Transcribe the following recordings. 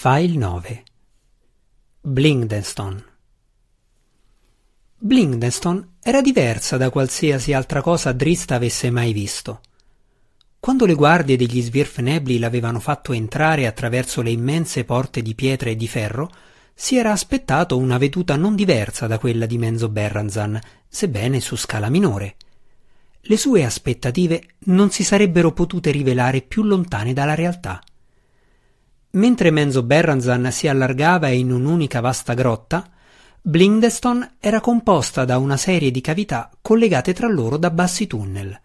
File 9 Blingdenstone Blingdenstone era diversa da qualsiasi altra cosa Drista avesse mai visto. Quando le guardie degli Svirfnebli l'avevano fatto entrare attraverso le immense porte di pietra e di ferro, si era aspettato una veduta non diversa da quella di Menzo Berranzan, sebbene su scala minore. Le sue aspettative non si sarebbero potute rivelare più lontane dalla realtà. Mentre Menzo Berranzan si allargava in un'unica vasta grotta, Blindestone era composta da una serie di cavità collegate tra loro da bassi tunnel.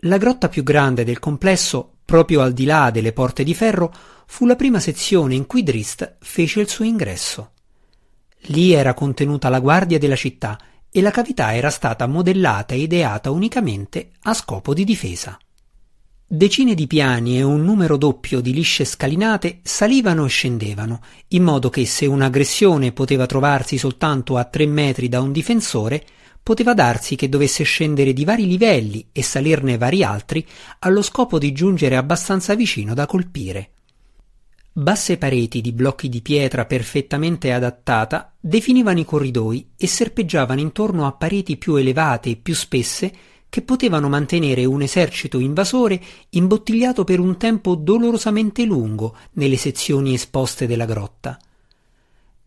La grotta più grande del complesso, proprio al di là delle porte di ferro, fu la prima sezione in cui Drist fece il suo ingresso. Lì era contenuta la guardia della città e la cavità era stata modellata e ideata unicamente a scopo di difesa. Decine di piani e un numero doppio di lisce scalinate salivano e scendevano, in modo che se un'aggressione poteva trovarsi soltanto a tre metri da un difensore, poteva darsi che dovesse scendere di vari livelli e salirne vari altri allo scopo di giungere abbastanza vicino da colpire. Basse pareti di blocchi di pietra perfettamente adattata definivano i corridoi e serpeggiavano intorno a pareti più elevate e più spesse che potevano mantenere un esercito invasore imbottigliato per un tempo dolorosamente lungo nelle sezioni esposte della grotta.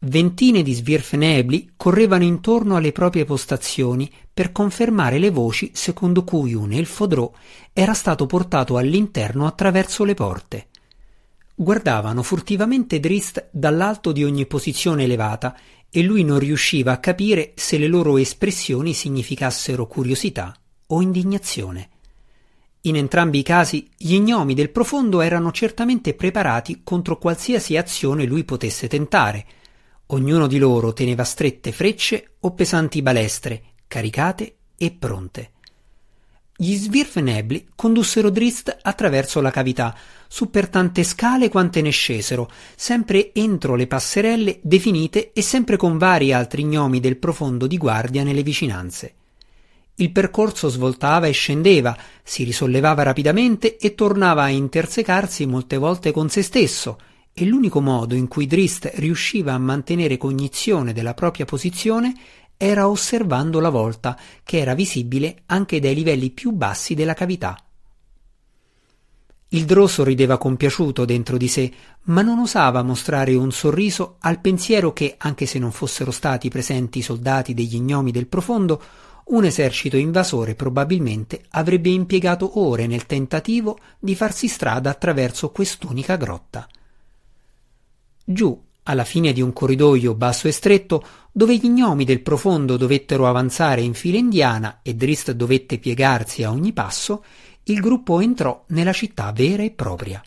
Ventine di svirfenebli correvano intorno alle proprie postazioni per confermare le voci secondo cui un elfodrò era stato portato all'interno attraverso le porte. Guardavano furtivamente Drist dall'alto di ogni posizione elevata e lui non riusciva a capire se le loro espressioni significassero curiosità o indignazione. In entrambi i casi gli gnomi del profondo erano certamente preparati contro qualsiasi azione lui potesse tentare. Ognuno di loro teneva strette frecce o pesanti balestre, caricate e pronte. Gli svirfenebli condussero Drist attraverso la cavità, su per tante scale quante ne scesero, sempre entro le passerelle definite e sempre con vari altri gnomi del profondo di guardia nelle vicinanze. Il percorso svoltava e scendeva, si risollevava rapidamente e tornava a intersecarsi molte volte con se stesso, e l'unico modo in cui Drist riusciva a mantenere cognizione della propria posizione era osservando la volta, che era visibile anche dai livelli più bassi della cavità. Il Drò sorrideva compiaciuto dentro di sé, ma non osava mostrare un sorriso al pensiero che, anche se non fossero stati presenti i soldati degli gnomi del profondo, un esercito invasore probabilmente avrebbe impiegato ore nel tentativo di farsi strada attraverso quest'unica grotta. Giù, alla fine di un corridoio basso e stretto, dove gli gnomi del profondo dovettero avanzare in fila indiana e Drist dovette piegarsi a ogni passo, il gruppo entrò nella città vera e propria.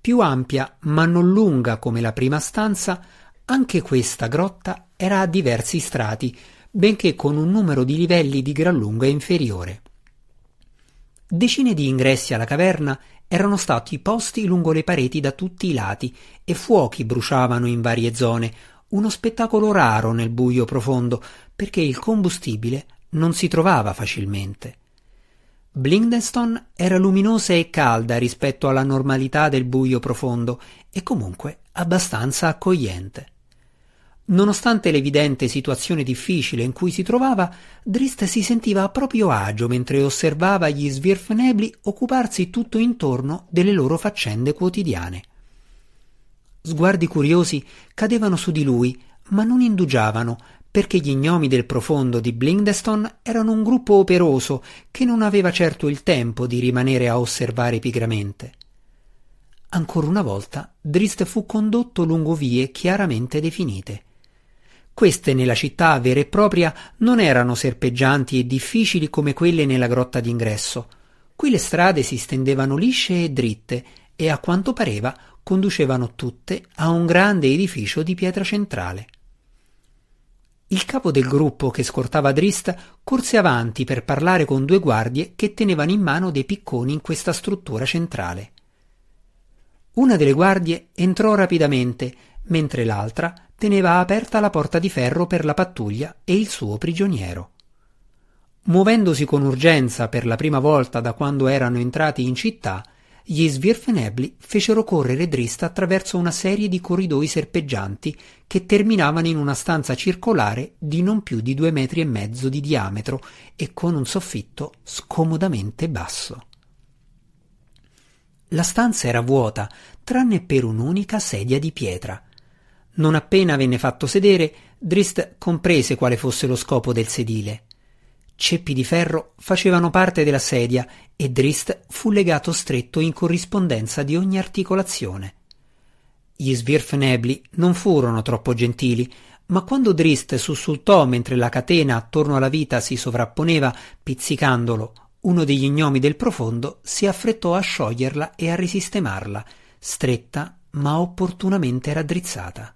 Più ampia, ma non lunga come la prima stanza, anche questa grotta era a diversi strati, benché con un numero di livelli di gran lunga inferiore. Decine di ingressi alla caverna erano stati posti lungo le pareti da tutti i lati e fuochi bruciavano in varie zone, uno spettacolo raro nel buio profondo, perché il combustibile non si trovava facilmente. Blingdenstone era luminosa e calda rispetto alla normalità del buio profondo e comunque abbastanza accogliente. Nonostante l'evidente situazione difficile in cui si trovava, Drist si sentiva a proprio agio mentre osservava gli svirfnebli occuparsi tutto intorno delle loro faccende quotidiane. Sguardi curiosi cadevano su di lui, ma non indugiavano, perché gli gnomi del profondo di Blingdeston erano un gruppo operoso che non aveva certo il tempo di rimanere a osservare pigramente. Ancora una volta Drist fu condotto lungo vie chiaramente definite. Queste nella città vera e propria non erano serpeggianti e difficili come quelle nella grotta d'ingresso. Qui le strade si stendevano lisce e dritte e a quanto pareva conducevano tutte a un grande edificio di pietra centrale. Il capo del gruppo che scortava Drist corse avanti per parlare con due guardie che tenevano in mano dei picconi in questa struttura centrale. Una delle guardie entrò rapidamente, mentre l'altra teneva aperta la porta di ferro per la pattuglia e il suo prigioniero. Muovendosi con urgenza per la prima volta da quando erano entrati in città, gli Svirfenebli fecero correre Drist attraverso una serie di corridoi serpeggianti che terminavano in una stanza circolare di non più di due metri e mezzo di diametro e con un soffitto scomodamente basso. La stanza era vuota, tranne per un'unica sedia di pietra. Non appena venne fatto sedere, Drist comprese quale fosse lo scopo del sedile. Ceppi di ferro facevano parte della sedia e Drist fu legato stretto in corrispondenza di ogni articolazione. Gli svirfnebli non furono troppo gentili, ma quando Drist sussultò mentre la catena attorno alla vita si sovrapponeva, pizzicandolo, uno degli gnomi del profondo si affrettò a scioglierla e a risistemarla, stretta ma opportunamente raddrizzata.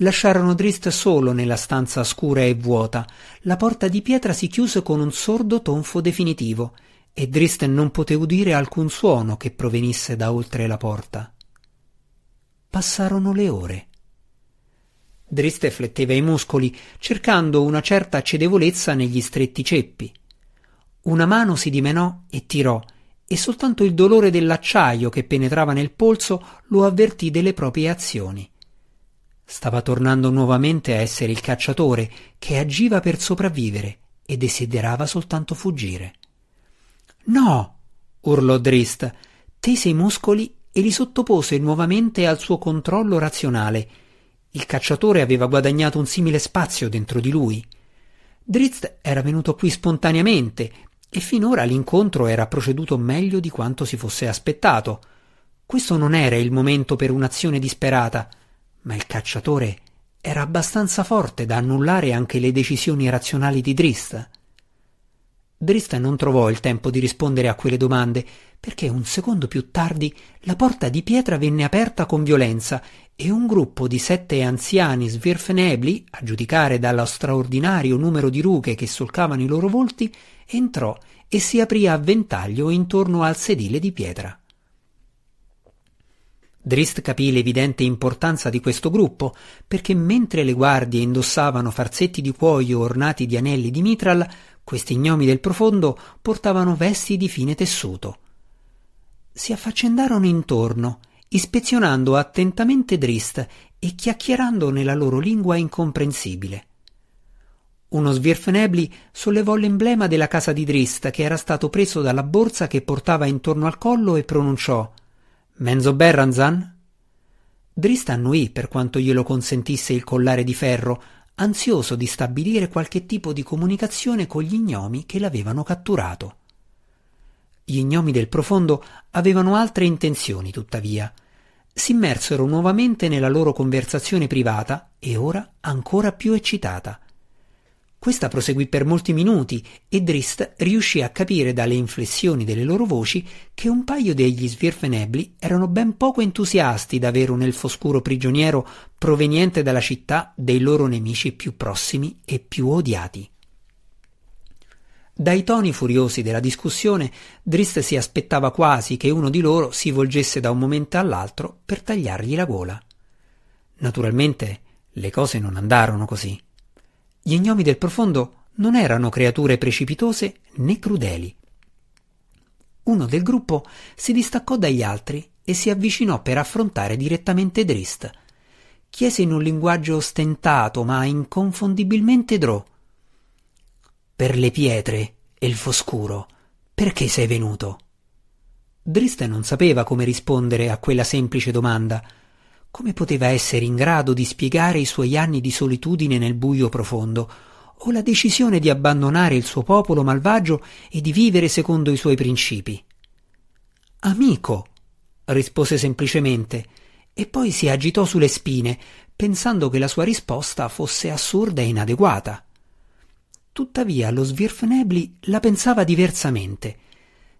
Lasciarono Drist solo nella stanza scura e vuota. La porta di pietra si chiuse con un sordo tonfo definitivo e Drist non poté udire alcun suono che provenisse da oltre la porta. Passarono le ore. Drist fletteva i muscoli, cercando una certa cedevolezza negli stretti ceppi. Una mano si dimenò e tirò, e soltanto il dolore dell'acciaio che penetrava nel polso lo avvertì delle proprie azioni. Stava tornando nuovamente a essere il cacciatore che agiva per sopravvivere e desiderava soltanto fuggire. No! urlò Drist, tese i muscoli e li sottopose nuovamente al suo controllo razionale. Il cacciatore aveva guadagnato un simile spazio dentro di lui. Drist era venuto qui spontaneamente e finora l'incontro era proceduto meglio di quanto si fosse aspettato. Questo non era il momento per un'azione disperata ma il cacciatore era abbastanza forte da annullare anche le decisioni razionali di Drist. Drist non trovò il tempo di rispondere a quelle domande, perché un secondo più tardi la porta di pietra venne aperta con violenza e un gruppo di sette anziani svirfenebli, a giudicare dallo straordinario numero di rughe che solcavano i loro volti, entrò e si aprì a ventaglio intorno al sedile di pietra. Drist capì l'evidente importanza di questo gruppo, perché mentre le guardie indossavano farsetti di cuoio ornati di anelli di mitral, questi gnomi del profondo portavano vesti di fine tessuto. Si affaccendarono intorno, ispezionando attentamente Drist e chiacchierando nella loro lingua incomprensibile. Uno svirfenebli sollevò l'emblema della casa di Drist che era stato preso dalla borsa che portava intorno al collo e pronunciò Menzo Berranzan? Drist annuì per quanto glielo consentisse il collare di ferro, ansioso di stabilire qualche tipo di comunicazione con gli gnomi che l'avevano catturato. Gli gnomi del profondo avevano altre intenzioni, tuttavia. Si immersero nuovamente nella loro conversazione privata e ora ancora più eccitata. Questa proseguì per molti minuti e Drist riuscì a capire dalle inflessioni delle loro voci che un paio degli svirfenebli erano ben poco entusiasti d'avere un elfo scuro prigioniero proveniente dalla città dei loro nemici più prossimi e più odiati. Dai toni furiosi della discussione, Drist si aspettava quasi che uno di loro si volgesse da un momento all'altro per tagliargli la gola. Naturalmente le cose non andarono così. Gli gnomi del profondo non erano creature precipitose né crudeli. Uno del gruppo si distaccò dagli altri e si avvicinò per affrontare direttamente Drist. Chiese in un linguaggio ostentato ma inconfondibilmente drò. Per le pietre, elfo scuro, perché sei venuto? Drist non sapeva come rispondere a quella semplice domanda come poteva essere in grado di spiegare i suoi anni di solitudine nel buio profondo, o la decisione di abbandonare il suo popolo malvagio e di vivere secondo i suoi principi? Amico, rispose semplicemente, e poi si agitò sulle spine, pensando che la sua risposta fosse assurda e inadeguata. Tuttavia lo Svirfnebli la pensava diversamente.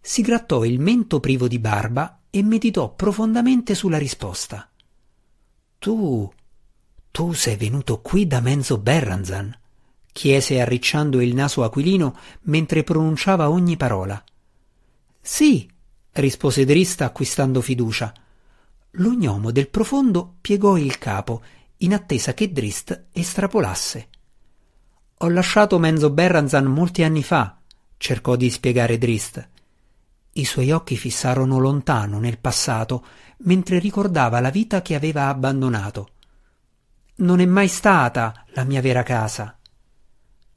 Si grattò il mento privo di barba e meditò profondamente sulla risposta. Tu. tu sei venuto qui da Menzo Berranzan? chiese arricciando il naso aquilino mentre pronunciava ogni parola. Sì, rispose Drista acquistando fiducia. Lo gnomo del profondo piegò il capo in attesa che Drist estrapolasse. Ho lasciato Menzo Berranzan molti anni fa, cercò di spiegare Drist. I suoi occhi fissarono lontano nel passato, mentre ricordava la vita che aveva abbandonato. Non è mai stata la mia vera casa.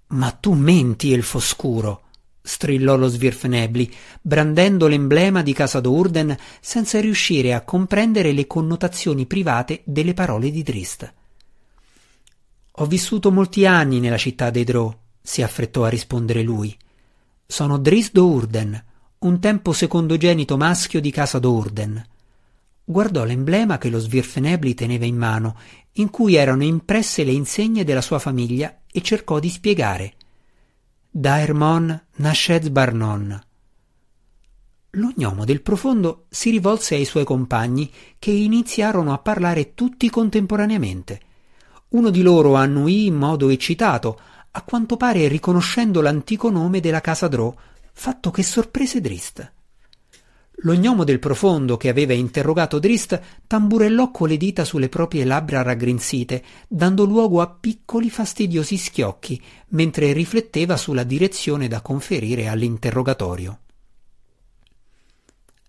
Ma tu menti, elfo scuro, strillò lo Svirfnebli, brandendo l'emblema di casa d'Urden senza riuscire a comprendere le connotazioni private delle parole di Drist. Ho vissuto molti anni nella città dei Drò, si affrettò a rispondere lui. Sono Drist d'Urden, un tempo secondogenito maschio di casa d'Urden. Guardò l'emblema che lo Svirfenebli teneva in mano, in cui erano impresse le insegne della sua famiglia, e cercò di spiegare. Daermon Nashed Barnon. Lo gnomo del profondo si rivolse ai suoi compagni, che iniziarono a parlare tutti contemporaneamente. Uno di loro annuì in modo eccitato, a quanto pare riconoscendo l'antico nome della casa Drò, fatto che sorprese Drist. Lo gnomo del profondo che aveva interrogato Drist tamburellò con le dita sulle proprie labbra raggrinzite, dando luogo a piccoli fastidiosi schiocchi, mentre rifletteva sulla direzione da conferire all'interrogatorio.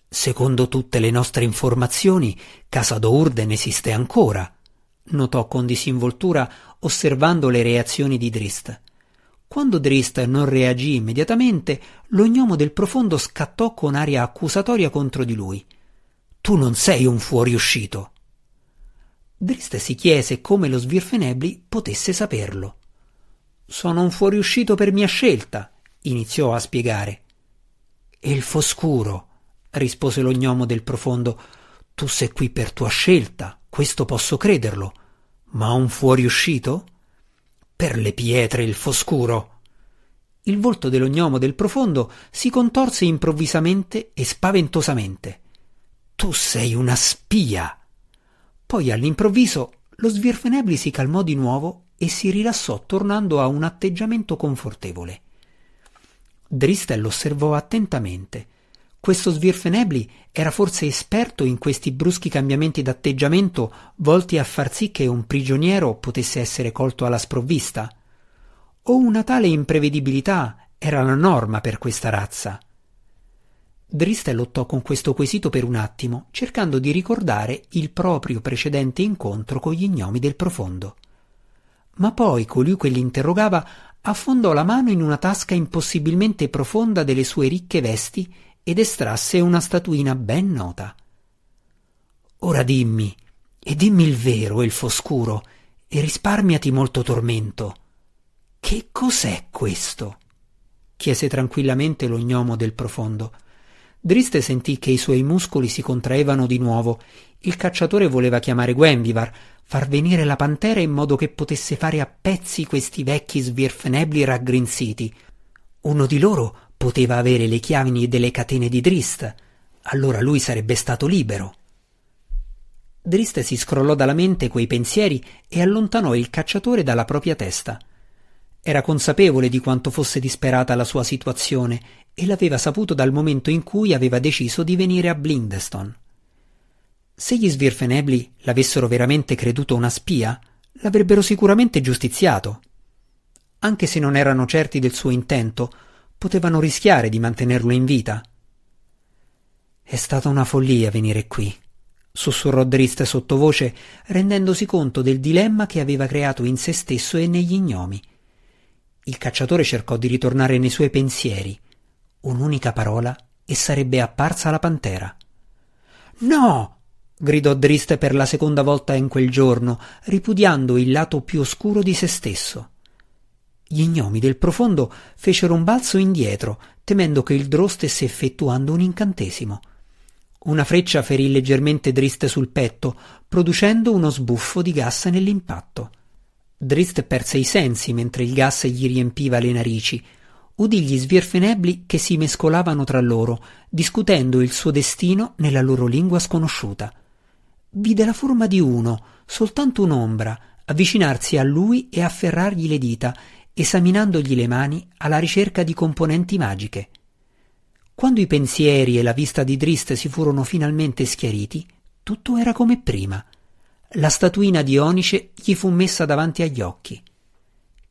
Secondo tutte le nostre informazioni, Casa d'Urden esiste ancora, notò con disinvoltura osservando le reazioni di Drist. Quando Drist non reagì immediatamente, lo gnomo del profondo scattò con aria accusatoria contro di lui. Tu non sei un fuoriuscito. Drist si chiese come lo Svirfenebli potesse saperlo. Sono un fuoriuscito per mia scelta, iniziò a spiegare. Elfo scuro, rispose lo gnomo del profondo, tu sei qui per tua scelta, questo posso crederlo. Ma un fuoriuscito? Per le pietre il foscuro. Il volto dello gnomo del profondo si contorse improvvisamente e spaventosamente. Tu sei una spia. Poi all'improvviso lo Svirfenebli si calmò di nuovo e si rilassò tornando a un atteggiamento confortevole. Dristel osservò attentamente questo Svirfenebli era forse esperto in questi bruschi cambiamenti d'atteggiamento volti a far sì che un prigioniero potesse essere colto alla sprovvista? O una tale imprevedibilità era la norma per questa razza? Drista lottò con questo quesito per un attimo, cercando di ricordare il proprio precedente incontro con gli gnomi del profondo. Ma poi colui che l'interrogava affondò la mano in una tasca impossibilmente profonda delle sue ricche vesti ed estrasse una statuina ben nota. Ora dimmi, e dimmi il vero, elfo scuro, e risparmiati molto tormento. Che cos'è questo? chiese tranquillamente lo gnomo del profondo. Driste sentì che i suoi muscoli si contraevano di nuovo. Il cacciatore voleva chiamare Gwenvivar, far venire la pantera in modo che potesse fare a pezzi questi vecchi svirfenebli raggrinziti. Uno di loro Poteva avere le chiavi delle catene di Drist, allora lui sarebbe stato libero. Drist si scrollò dalla mente quei pensieri e allontanò il cacciatore dalla propria testa. Era consapevole di quanto fosse disperata la sua situazione e l'aveva saputo dal momento in cui aveva deciso di venire a Blindeston. Se gli Svirfenebli l'avessero veramente creduto una spia, l'avrebbero sicuramente giustiziato. Anche se non erano certi del suo intento, potevano rischiare di mantenerlo in vita. È stata una follia venire qui, sussurrò Drist sottovoce, rendendosi conto del dilemma che aveva creato in se stesso e negli gnomi. Il cacciatore cercò di ritornare nei suoi pensieri. Un'unica parola e sarebbe apparsa la pantera. No! gridò Drist per la seconda volta in quel giorno, ripudiando il lato più oscuro di se stesso. Gli gnomi del profondo fecero un balzo indietro, temendo che il drò stesse effettuando un incantesimo. Una freccia ferì leggermente Drist sul petto, producendo uno sbuffo di gas nell'impatto. Drist perse i sensi mentre il gas gli riempiva le narici. Udì gli svirfenebli che si mescolavano tra loro, discutendo il suo destino nella loro lingua sconosciuta. Vide la forma di uno, soltanto un'ombra, avvicinarsi a lui e afferrargli le dita, esaminandogli le mani alla ricerca di componenti magiche. Quando i pensieri e la vista di Drist si furono finalmente schiariti, tutto era come prima. La statuina di Onice gli fu messa davanti agli occhi.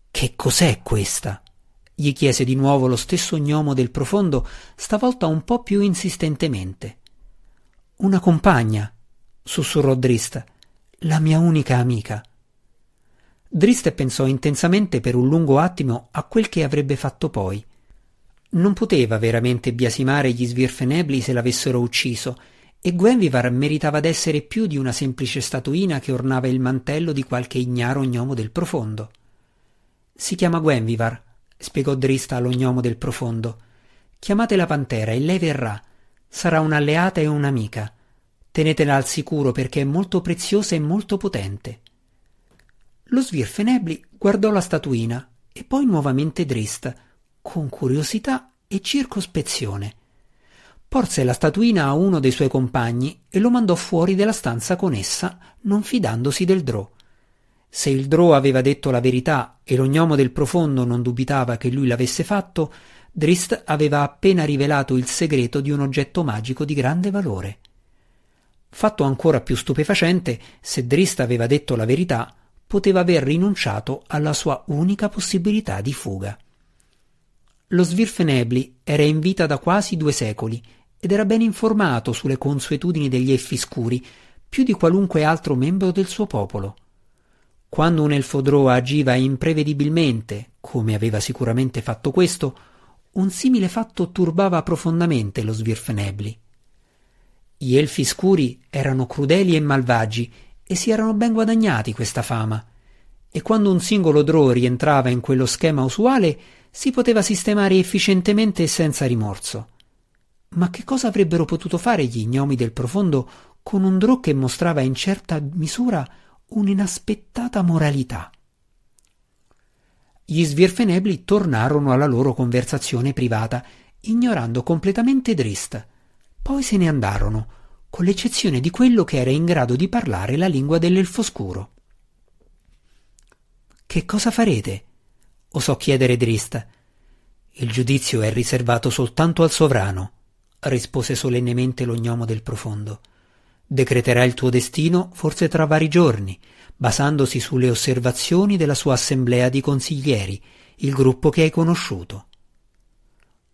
Che cos'è questa? gli chiese di nuovo lo stesso gnomo del profondo, stavolta un po più insistentemente. Una compagna, sussurrò Drist, la mia unica amica. Drist pensò intensamente per un lungo attimo a quel che avrebbe fatto poi. Non poteva veramente biasimare gli svirfenebli se l'avessero ucciso, e Gwenvivar meritava d'essere più di una semplice statuina che ornava il mantello di qualche ignaro gnomo del profondo. Si chiama Gwenvivar, spiegò Drista allo gnomo del profondo. Chiamate la pantera e lei verrà. Sarà un'alleata e un'amica. Tenetela al sicuro perché è molto preziosa e molto potente. Lo svirfenebli guardò la statuina e poi nuovamente Drist, con curiosità e circospezione. Porse la statuina a uno dei suoi compagni e lo mandò fuori della stanza con essa, non fidandosi del Drò. Se il Drò aveva detto la verità e lo gnomo del profondo non dubitava che lui l'avesse fatto, Drist aveva appena rivelato il segreto di un oggetto magico di grande valore. Fatto ancora più stupefacente, se Drist aveva detto la verità, poteva aver rinunciato alla sua unica possibilità di fuga. Lo Svirfenebli era in vita da quasi due secoli ed era ben informato sulle consuetudini degli elfi scuri, più di qualunque altro membro del suo popolo. Quando un elfo droa agiva imprevedibilmente, come aveva sicuramente fatto questo, un simile fatto turbava profondamente lo Svirfenebli. Gli elfi scuri erano crudeli e malvagi e si erano ben guadagnati questa fama, e quando un singolo drow rientrava in quello schema usuale si poteva sistemare efficientemente e senza rimorso. Ma che cosa avrebbero potuto fare gli gnomi del profondo con un Drò che mostrava in certa misura un'inaspettata moralità? Gli svirfenebli tornarono alla loro conversazione privata, ignorando completamente Drist. Poi se ne andarono, con l'eccezione di quello che era in grado di parlare la lingua dell'elfoscuro. Che cosa farete? osò chiedere Drist. Il giudizio è riservato soltanto al sovrano rispose solennemente lo gnomo del profondo. Decreterà il tuo destino forse tra vari giorni, basandosi sulle osservazioni della sua assemblea di consiglieri, il gruppo che hai conosciuto.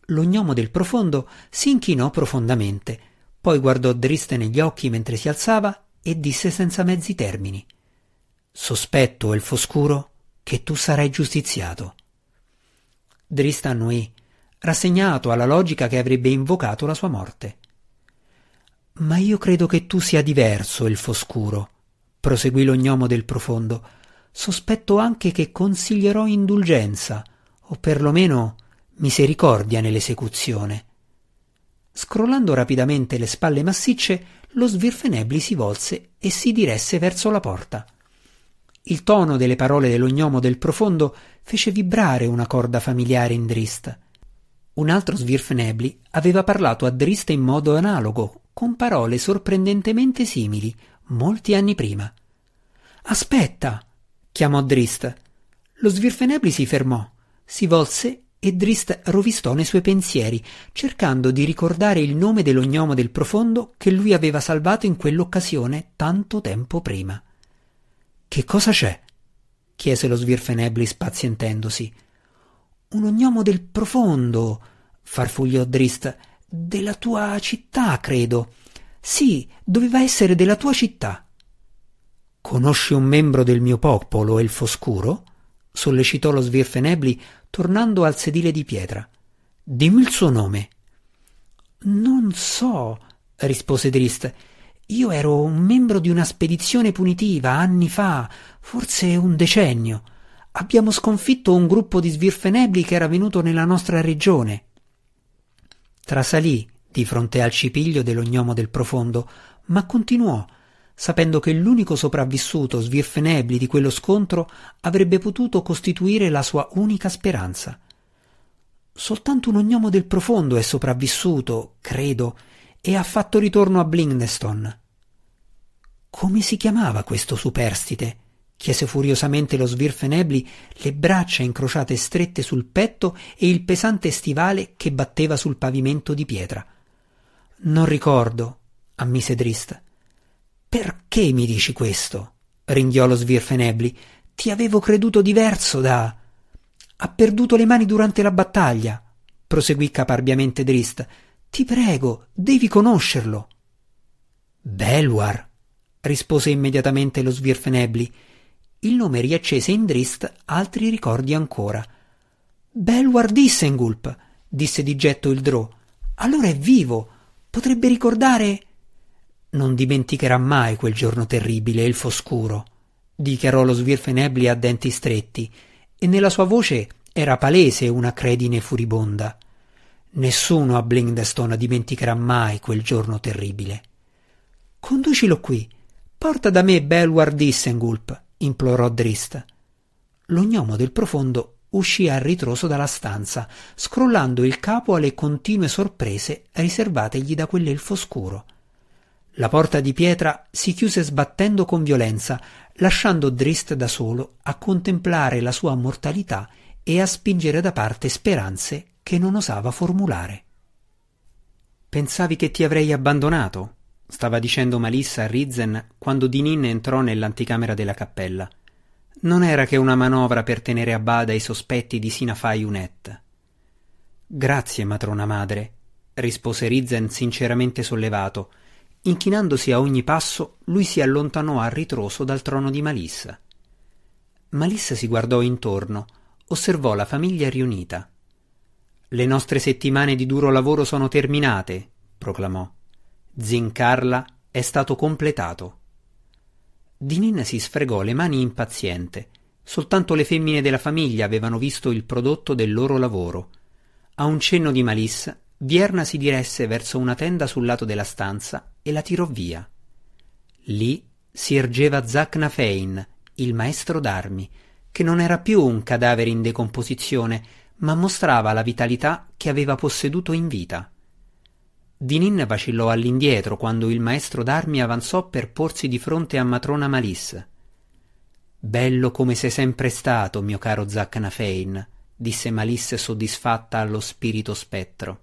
Lo gnomo del profondo si inchinò profondamente, poi guardò Driste negli occhi mentre si alzava e disse senza mezzi termini Sospetto, Elfoscuro, che tu sarai giustiziato. Drista annuì rassegnato alla logica che avrebbe invocato la sua morte. Ma io credo che tu sia diverso, elfo scuro, proseguì lo gnomo del profondo. Sospetto anche che consiglierò indulgenza, o perlomeno misericordia nell'esecuzione. Scrollando rapidamente le spalle massicce, lo svirfenebli si volse e si diresse verso la porta. Il tono delle parole dello gnomo del profondo fece vibrare una corda familiare in Drist. Un altro Svirfnebli aveva parlato a Drist in modo analogo, con parole sorprendentemente simili, molti anni prima. Aspetta! chiamò Drist. Lo Svirfenebli si fermò, si volse e Drist rovistò nei suoi pensieri, cercando di ricordare il nome dello gnomo del profondo che lui aveva salvato in quell'occasione tanto tempo prima. Che cosa c'è? chiese lo Svirfenebli spazientendosi un gnomo del profondo, farfugliò Drist, della tua città, credo. Sì, doveva essere della tua città. Conosci un membro del mio popolo, Elfo Scuro? sollecitò lo Svirfenebli, tornando al sedile di pietra. Dimmi il suo nome. Non so, rispose Drist. Io ero un membro di una spedizione punitiva anni fa, forse un decennio. Abbiamo sconfitto un gruppo di svirfenebli che era venuto nella nostra regione. Trasalì di fronte al cipiglio dello gnomo del profondo, ma continuò, sapendo che l'unico sopravvissuto svirfenebli di quello scontro avrebbe potuto costituire la sua unica speranza. Soltanto un gnomo del profondo è sopravvissuto, credo, e ha fatto ritorno a Blingneston. Come si chiamava questo superstite? chiese furiosamente lo svirfenebli, le braccia incrociate strette sul petto e il pesante stivale che batteva sul pavimento di pietra. Non ricordo, ammise Drist. Perché mi dici questo? ringhiò lo svirfenebli. Ti avevo creduto diverso da. Ha perduto le mani durante la battaglia, proseguì caparbiamente Drist. Ti prego, devi conoscerlo. Belwar, rispose immediatamente lo Svirfenebli. Il nome riaccese in Drist altri ricordi ancora. Belwar Dissengulp, disse di getto il Drò. Allora è vivo. Potrebbe ricordare. Non dimenticherà mai quel giorno terribile, elfo scuro, dichiarò lo Svirfenebli a denti stretti, e nella sua voce era palese una credine furibonda. Nessuno a Blingdestone dimenticherà mai quel giorno terribile. Conducilo qui. Porta da me Belwar Dissengulp, implorò Drist. Lo gnomo del profondo uscì a ritroso dalla stanza, scrollando il capo alle continue sorprese riservategli da quell'elfo scuro. La porta di pietra si chiuse sbattendo con violenza, lasciando Drist da solo a contemplare la sua mortalità e a spingere da parte speranze che non osava formulare. Pensavi che ti avrei abbandonato? stava dicendo Malissa a Rizen quando Dinin entrò nell'anticamera della cappella. Non era che una manovra per tenere a bada i sospetti di Sinafai Unet. Grazie, matrona madre, rispose Rizen sinceramente sollevato. Inchinandosi a ogni passo, lui si allontanò a ritroso dal trono di Malissa. Malissa si guardò intorno, osservò la famiglia riunita. Le nostre settimane di duro lavoro sono terminate, proclamò. Zincarla è stato completato. Dinin si sfregò le mani impaziente. Soltanto le femmine della famiglia avevano visto il prodotto del loro lavoro. A un cenno di Malissa, Vierna si diresse verso una tenda sul lato della stanza e la tirò via. Lì si ergeva Zacnafein, il maestro d'armi, che non era più un cadavere in decomposizione, ma mostrava la vitalità che aveva posseduto in vita. Dinin vacillò all'indietro quando il maestro d'armi avanzò per porsi di fronte a matrona Malis. Bello come sei sempre stato, mio caro Zacnafein, disse Malis soddisfatta allo spirito spettro.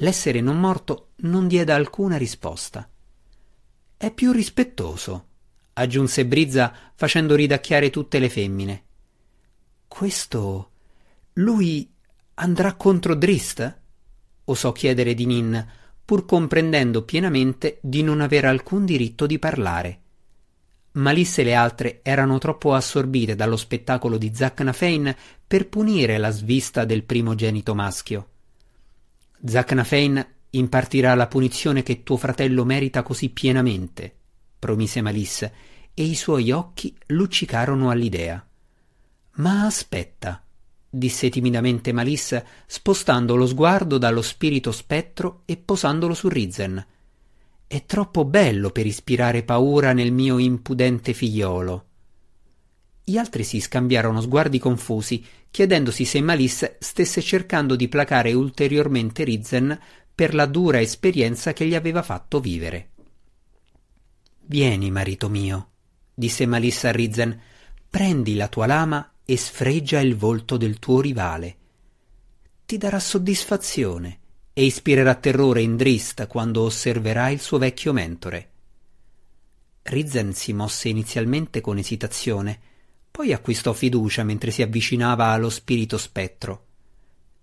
L'essere non morto non diede alcuna risposta. È più rispettoso, aggiunse Brizza facendo ridacchiare tutte le femmine. Questo. lui andrà contro Drist? osò chiedere di Nin, pur comprendendo pienamente di non avere alcun diritto di parlare. Malisse e le altre erano troppo assorbite dallo spettacolo di Zacnafein per punire la svista del primogenito maschio. Zacnafein impartirà la punizione che tuo fratello merita così pienamente, promise Malisse, e i suoi occhi luccicarono all'idea. Ma aspetta, disse timidamente Malissa, spostando lo sguardo dallo spirito spettro e posandolo su Rizen. È troppo bello per ispirare paura nel mio impudente figliolo. Gli altri si scambiarono sguardi confusi, chiedendosi se Malisse stesse cercando di placare ulteriormente Rizen per la dura esperienza che gli aveva fatto vivere. Vieni, marito mio, disse Malissa a Rizen, prendi la tua lama e sfregia il volto del tuo rivale. Ti darà soddisfazione e ispirerà terrore in Drist quando osserverai il suo vecchio mentore. Rizen si mosse inizialmente con esitazione, poi acquistò fiducia mentre si avvicinava allo spirito spettro.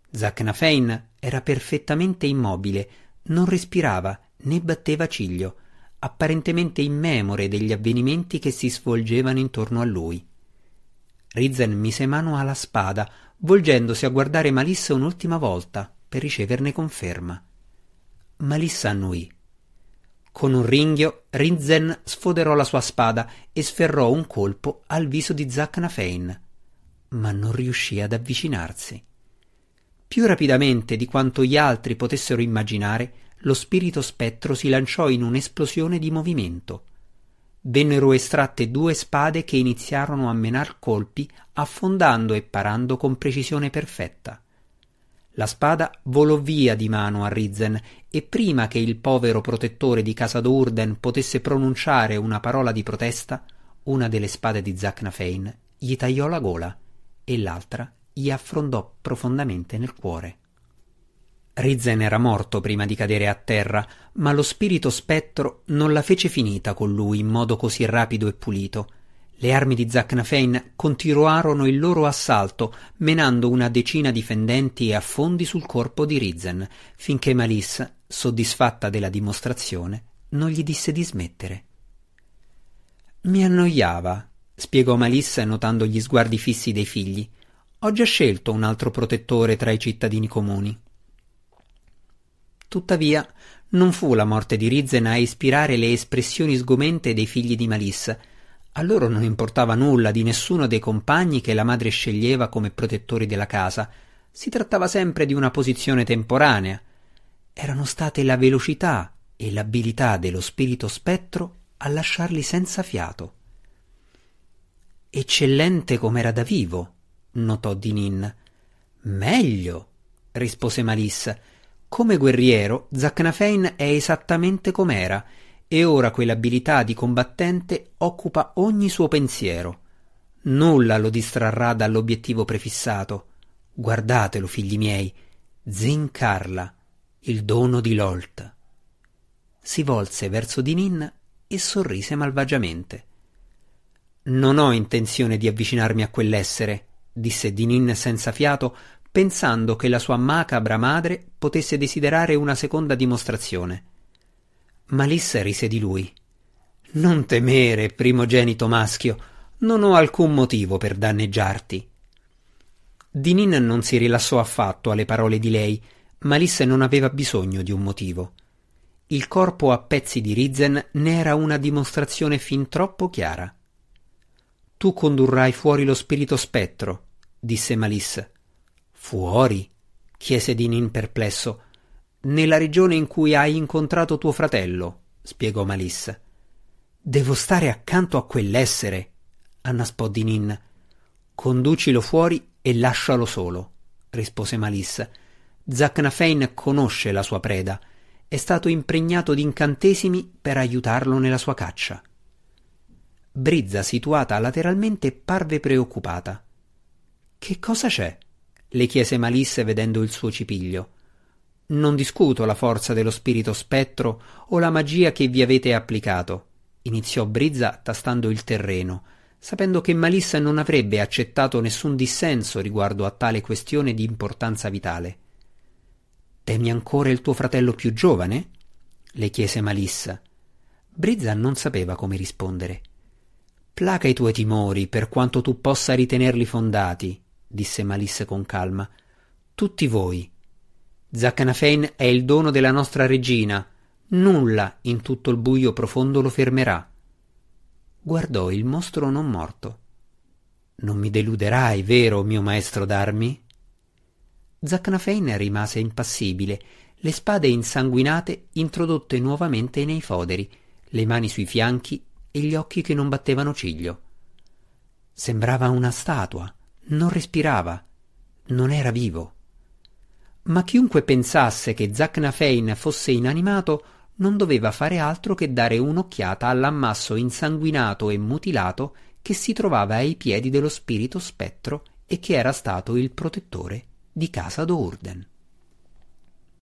Zacnafein era perfettamente immobile, non respirava né batteva ciglio, apparentemente immemore degli avvenimenti che si svolgevano intorno a lui. Rizen mise mano alla spada, volgendosi a guardare Malissa un'ultima volta per riceverne conferma. Malissa annui. Con un ringhio, Rizen sfoderò la sua spada e sferrò un colpo al viso di Zacnafein, ma non riuscì ad avvicinarsi. Più rapidamente di quanto gli altri potessero immaginare, lo spirito spettro si lanciò in un'esplosione di movimento vennero estratte due spade che iniziarono a menar colpi affondando e parando con precisione perfetta. La spada volò via di mano a Rizen e prima che il povero protettore di casa d'Urden potesse pronunciare una parola di protesta, una delle spade di Zacnafein gli tagliò la gola e l'altra gli affrondò profondamente nel cuore. Rizen era morto prima di cadere a terra, ma lo spirito spettro non la fece finita con lui in modo così rapido e pulito. Le armi di Zacnafein continuarono il loro assalto, menando una decina di fendenti e affondi sul corpo di Rizen, finché Malissa, soddisfatta della dimostrazione, non gli disse di smettere. Mi annoiava, spiegò Malissa notando gli sguardi fissi dei figli. Ho già scelto un altro protettore tra i cittadini comuni. Tuttavia, non fu la morte di Rizen a ispirare le espressioni sgomente dei figli di Malissa, a loro non importava nulla di nessuno dei compagni che la madre sceglieva come protettori della casa. Si trattava sempre di una posizione temporanea. Erano state la velocità e l'abilità dello spirito spettro a lasciarli senza fiato. Eccellente com'era da vivo, notò Dinin. Meglio, rispose Malissa. Come guerriero, Zacnafein è esattamente com'era e ora quell'abilità di combattente occupa ogni suo pensiero. Nulla lo distrarrà dall'obiettivo prefissato. Guardatelo, figli miei, Zincarla, il dono di Lolt. Si volse verso Dinin e sorrise malvagiamente. Non ho intenzione di avvicinarmi a quell'essere, disse Dinin senza fiato, pensando che la sua macabra madre potesse desiderare una seconda dimostrazione. Malissa rise di lui. Non temere, primogenito maschio, non ho alcun motivo per danneggiarti. Dinin non si rilassò affatto alle parole di lei, Malissa non aveva bisogno di un motivo. Il corpo a pezzi di Rizen ne era una dimostrazione fin troppo chiara. Tu condurrai fuori lo spirito spettro, disse Malissa. Fuori? chiese Dinin perplesso. Nella regione in cui hai incontrato tuo fratello, spiegò Malissa. Devo stare accanto a quell'essere, annaspò Dinin. Conducilo fuori e lascialo solo, rispose Malissa. Zacnafein conosce la sua preda. È stato impregnato di incantesimi per aiutarlo nella sua caccia. Brizza, situata lateralmente, parve preoccupata. Che cosa c'è? le chiese Malisse vedendo il suo cipiglio. Non discuto la forza dello spirito spettro o la magia che vi avete applicato, iniziò Brizza tastando il terreno, sapendo che Malissa non avrebbe accettato nessun dissenso riguardo a tale questione di importanza vitale. Temi ancora il tuo fratello più giovane? le chiese Malissa. Brizza non sapeva come rispondere. Placa i tuoi timori, per quanto tu possa ritenerli fondati, disse Malissa con calma. Tutti voi, Zaccanafein è il dono della nostra regina. Nulla in tutto il buio profondo lo fermerà. Guardò il mostro non morto. Non mi deluderai, vero, mio maestro d'armi? Zaccanafein rimase impassibile, le spade insanguinate introdotte nuovamente nei foderi, le mani sui fianchi e gli occhi che non battevano ciglio. Sembrava una statua, non respirava, non era vivo ma chiunque pensasse che Zacnafein fosse inanimato non doveva fare altro che dare un'occhiata all'ammasso insanguinato e mutilato che si trovava ai piedi dello spirito spettro e che era stato il protettore di casa d'Urden.